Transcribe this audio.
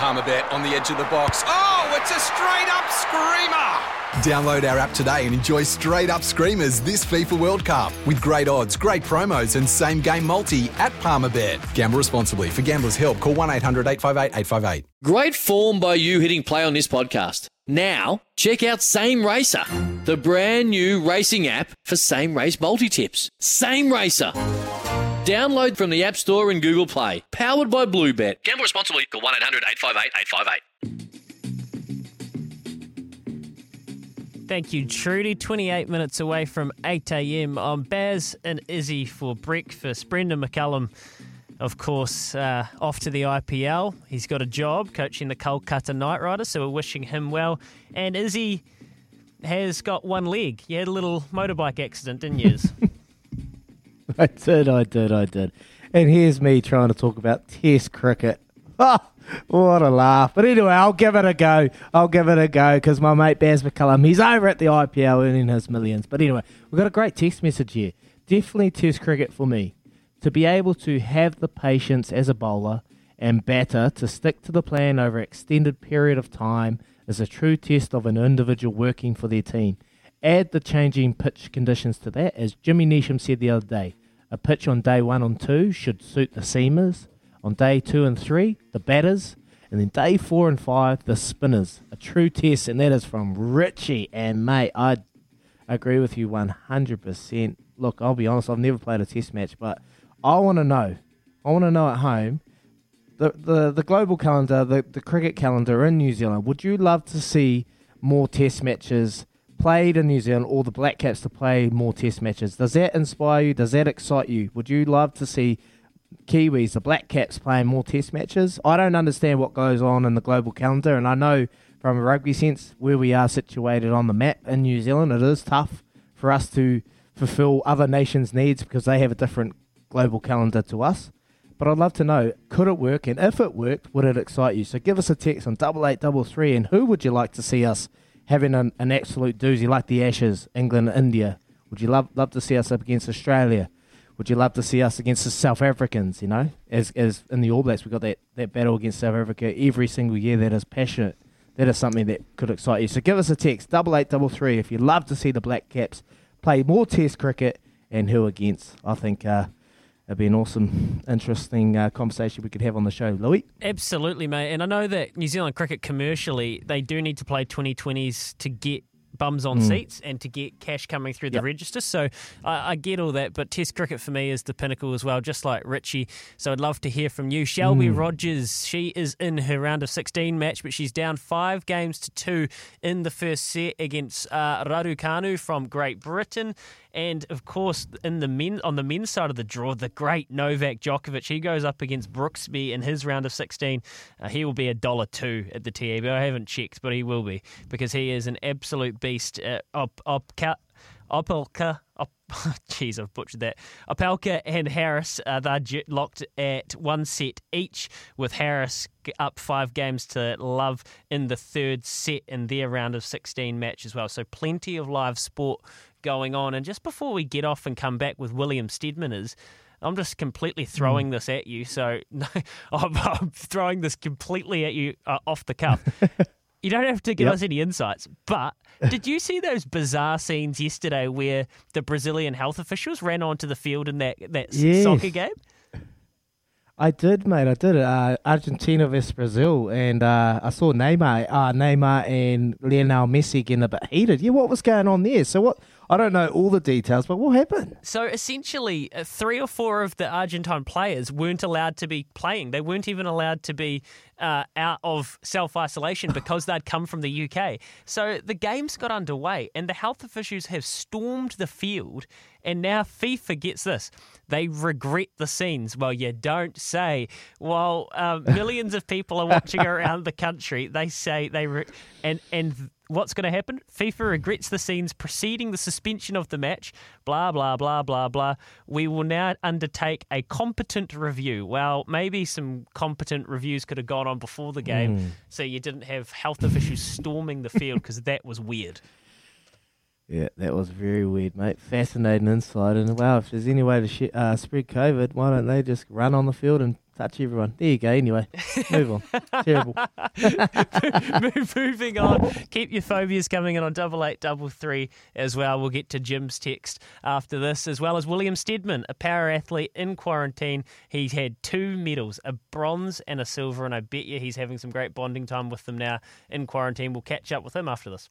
Palmerbet on the edge of the box. Oh, it's a straight up screamer! Download our app today and enjoy straight up screamers this FIFA World Cup with great odds, great promos, and same game multi at Palmerbet. Gamble responsibly. For gamblers' help, call 1 800 858 858. Great form by you hitting play on this podcast. Now, check out Same Racer, the brand new racing app for same race multi tips. Same Racer. Download from the App Store and Google Play. Powered by Bluebet. Gamble responsibly. Call 1 800 858 858. Thank you, Trudy. 28 minutes away from 8 a.m. I'm Baz and Izzy for breakfast. Brendon McCullum, of course, uh, off to the IPL. He's got a job coaching the Kolkata Knight Riders, so we're wishing him well. And Izzy has got one leg. You had a little motorbike accident, didn't you? I did, I did, I did. And here's me trying to talk about Test cricket. Oh, what a laugh. But anyway, I'll give it a go. I'll give it a go because my mate Baz McCullum, he's over at the IPL earning his millions. But anyway, we've got a great text message here. Definitely Test cricket for me. To be able to have the patience as a bowler and batter to stick to the plan over an extended period of time is a true test of an individual working for their team. Add the changing pitch conditions to that, as Jimmy Neesham said the other day. A pitch on day one and two should suit the seamers. On day two and three, the batters. And then day four and five, the spinners. A true test, and that is from Richie. And mate, I agree with you 100%. Look, I'll be honest, I've never played a test match, but I want to know. I want to know at home the, the, the global calendar, the, the cricket calendar in New Zealand. Would you love to see more test matches played in New Zealand or the Black Caps to play more test matches? Does that inspire you? Does that excite you? Would you love to see Kiwis, the Black Caps, playing more test matches? I don't understand what goes on in the global calendar, and I know from a rugby sense where we are situated on the map in New Zealand, it is tough for us to fulfill other nations' needs because they have a different global calendar to us. But I'd love to know, could it work? And if it worked, would it excite you? So give us a text on double eight double three. And who would you like to see us having an, an absolute doozy like the Ashes, England, India? Would you love love to see us up against Australia? Would you love to see us against the South Africans? You know, as as in the All Blacks, we've got that, that battle against South Africa every single year. That is passionate. That is something that could excite you. So give us a text double eight double three if you'd love to see the Black Caps play more Test cricket and who against. I think. Uh, It'd be an awesome, interesting uh, conversation we could have on the show, Louis. Absolutely, mate. And I know that New Zealand cricket commercially, they do need to play 2020s to get bums on Mm. seats and to get cash coming through the Yep. register. So I, I get all that, but Test cricket for me is the pinnacle as well, just like Richie. So I'd love to hear from you. Shelby Mm. Rogers, she is in her round of 16 match, but she's down five games to two in the first set against uh, Raducanu from Great Britain. And of course, in the men on the men's side of the draw, the great Novak Djokovic, he goes up against Brooksby in his round of 16. Uh, he will be a dollar two at the TAB. I haven't checked, but he will be because he is an absolute beast. Uh, op, op, Opelka, op, jeez, I've butchered that. Opelka and Harris, uh, they're locked at one set each, with Harris up five games to love in the third set in their round of 16 match as well. So plenty of live sport going on. And just before we get off and come back with William Stedman is. I'm just completely throwing this at you, so no, I'm, I'm throwing this completely at you uh, off the cuff. You don't have to give Yep. us any insights, but did you see those bizarre scenes yesterday where the Brazilian health officials ran onto the field in that that Yes. soccer game? I did, mate. I did. Uh, Argentina versus Brazil, and uh, I saw Neymar, uh, Neymar and Lionel Messi getting a bit heated. Yeah, what was going on there? So what? I don't know all the details, but what happened? So essentially, uh, three or four of the Argentine players weren't allowed to be playing. They weren't even allowed to be uh, out of self isolation because they'd come from the UK. So the games got underway, and the health officials have stormed the field. And now FIFA gets this. They regret the scenes. Well, you don't say. While uh, millions of people are watching around the country, they say they re- and and what's going to happen? FIFA regrets the scenes preceding the suspension of the match. Blah, blah, blah, blah, blah. We will now undertake a competent review. Well, maybe some competent reviews could have gone on before the game mm. so you didn't have health officials storming the field because that was weird. Yeah, that was very weird, mate. Fascinating insight. And wow, if there's any way to sh- uh, spread COVID, why don't they just run on the field and touch everyone? There you go. Anyway, move on. Terrible. Moving on. Keep your phobias coming in on double eight double three as well. We'll get to Jim's text after this, as well as William Stedman, a power athlete in quarantine. He's had two medals, a bronze and a silver, and I bet you he's having some great bonding time with them now in quarantine. We'll catch up with him after this.